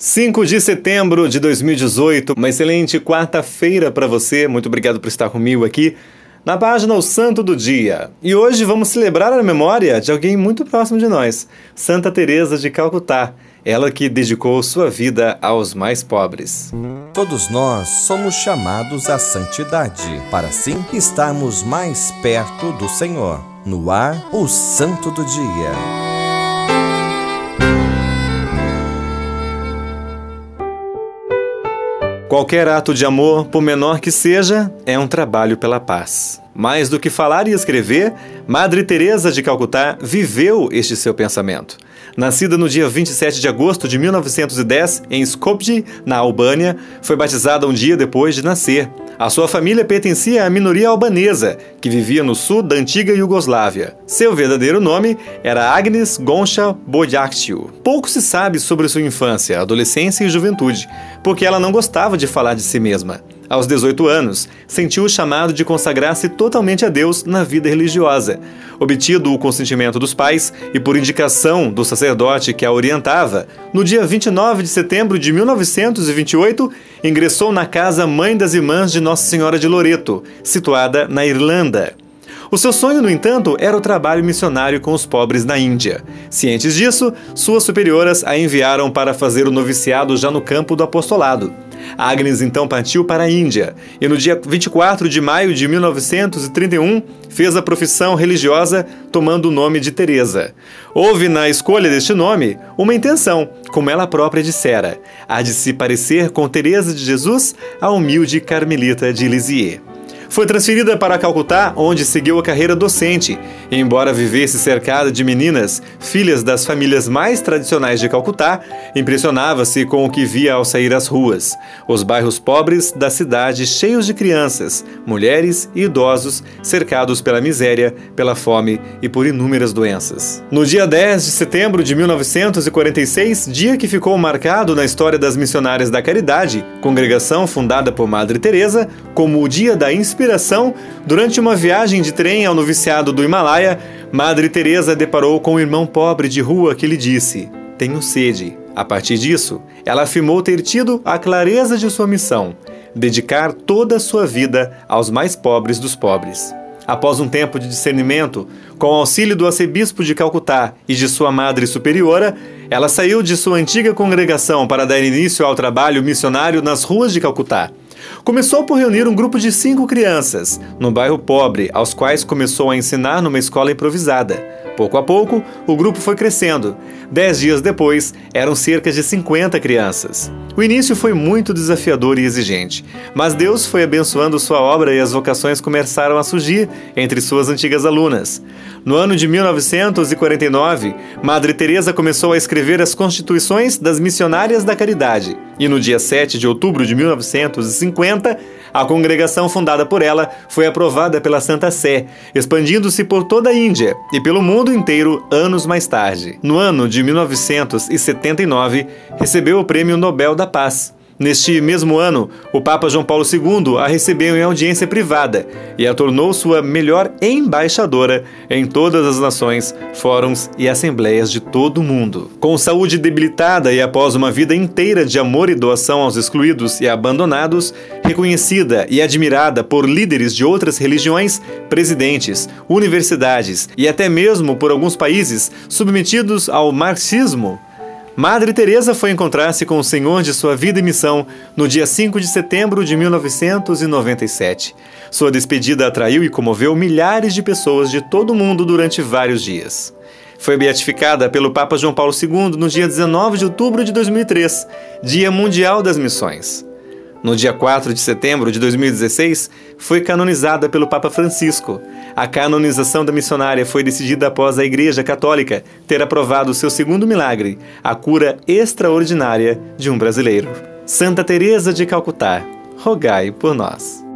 5 de setembro de 2018, uma excelente quarta-feira para você. Muito obrigado por estar comigo aqui na página O Santo do Dia. E hoje vamos celebrar a memória de alguém muito próximo de nós, Santa Teresa de Calcutá, ela que dedicou sua vida aos mais pobres. Todos nós somos chamados à santidade, para assim estarmos mais perto do Senhor. No ar, o Santo do Dia. Qualquer ato de amor, por menor que seja, é um trabalho pela paz. Mais do que falar e escrever, Madre Teresa de Calcutá viveu este seu pensamento. Nascida no dia 27 de agosto de 1910 em Skopje, na Albânia, foi batizada um dia depois de nascer. A sua família pertencia à minoria albanesa, que vivia no sul da antiga Iugoslávia. Seu verdadeiro nome era Agnes Goncha Bojakciu. Pouco se sabe sobre sua infância, adolescência e juventude, porque ela não gostava de falar de si mesma. Aos 18 anos, sentiu o chamado de consagrar-se totalmente a Deus na vida religiosa. Obtido o consentimento dos pais e por indicação do sacerdote que a orientava, no dia 29 de setembro de 1928, ingressou na casa Mãe das Irmãs de Nossa Senhora de Loreto, situada na Irlanda. O seu sonho, no entanto, era o trabalho missionário com os pobres na Índia. Cientes disso, suas superioras a enviaram para fazer o noviciado já no campo do apostolado. Agnes então partiu para a Índia e no dia 24 de maio de 1931 fez a profissão religiosa tomando o nome de Teresa. Houve na escolha deste nome uma intenção, como ela própria dissera, a de se parecer com Teresa de Jesus, a humilde carmelita de Lisieux. Foi transferida para Calcutá, onde seguiu a carreira docente. Embora vivesse cercada de meninas, filhas das famílias mais tradicionais de Calcutá, impressionava-se com o que via ao sair às ruas. Os bairros pobres da cidade cheios de crianças, mulheres e idosos cercados pela miséria, pela fome e por inúmeras doenças. No dia 10 de setembro de 1946, dia que ficou marcado na história das missionárias da Caridade, congregação fundada por Madre Teresa, como o dia da inspiração inspiração, durante uma viagem de trem ao noviciado do Himalaia, Madre Teresa deparou com um irmão pobre de rua que lhe disse: "Tenho sede". A partir disso, ela afirmou ter tido a clareza de sua missão: dedicar toda a sua vida aos mais pobres dos pobres. Após um tempo de discernimento, com o auxílio do arcebispo de Calcutá e de sua madre superiora, ela saiu de sua antiga congregação para dar início ao trabalho missionário nas ruas de Calcutá. Começou por reunir um grupo de cinco crianças, no bairro pobre, aos quais começou a ensinar numa escola improvisada. Pouco a pouco, o grupo foi crescendo. Dez dias depois, eram cerca de 50 crianças. O início foi muito desafiador e exigente, mas Deus foi abençoando sua obra e as vocações começaram a surgir entre suas antigas alunas. No ano de 1949, Madre Teresa começou a escrever as constituições das missionárias da caridade, e no dia 7 de outubro de 1950, a congregação fundada por ela foi aprovada pela Santa Sé, expandindo-se por toda a Índia e pelo mundo inteiro anos mais tarde. No ano de 1979, recebeu o Prêmio Nobel da Paz. Neste mesmo ano, o Papa João Paulo II a recebeu em audiência privada e a tornou sua melhor embaixadora em todas as nações, fóruns e assembleias de todo o mundo. Com saúde debilitada e após uma vida inteira de amor e doação aos excluídos e abandonados, reconhecida e admirada por líderes de outras religiões, presidentes, universidades e até mesmo por alguns países submetidos ao marxismo, Madre Teresa foi encontrar-se com o Senhor de sua vida e missão no dia 5 de setembro de 1997. Sua despedida atraiu e comoveu milhares de pessoas de todo o mundo durante vários dias. Foi beatificada pelo Papa João Paulo II no dia 19 de outubro de 2003, Dia Mundial das Missões. No dia 4 de setembro de 2016, foi canonizada pelo Papa Francisco. A canonização da missionária foi decidida após a Igreja Católica ter aprovado seu segundo milagre, a cura extraordinária de um brasileiro. Santa Teresa de Calcutá, rogai por nós.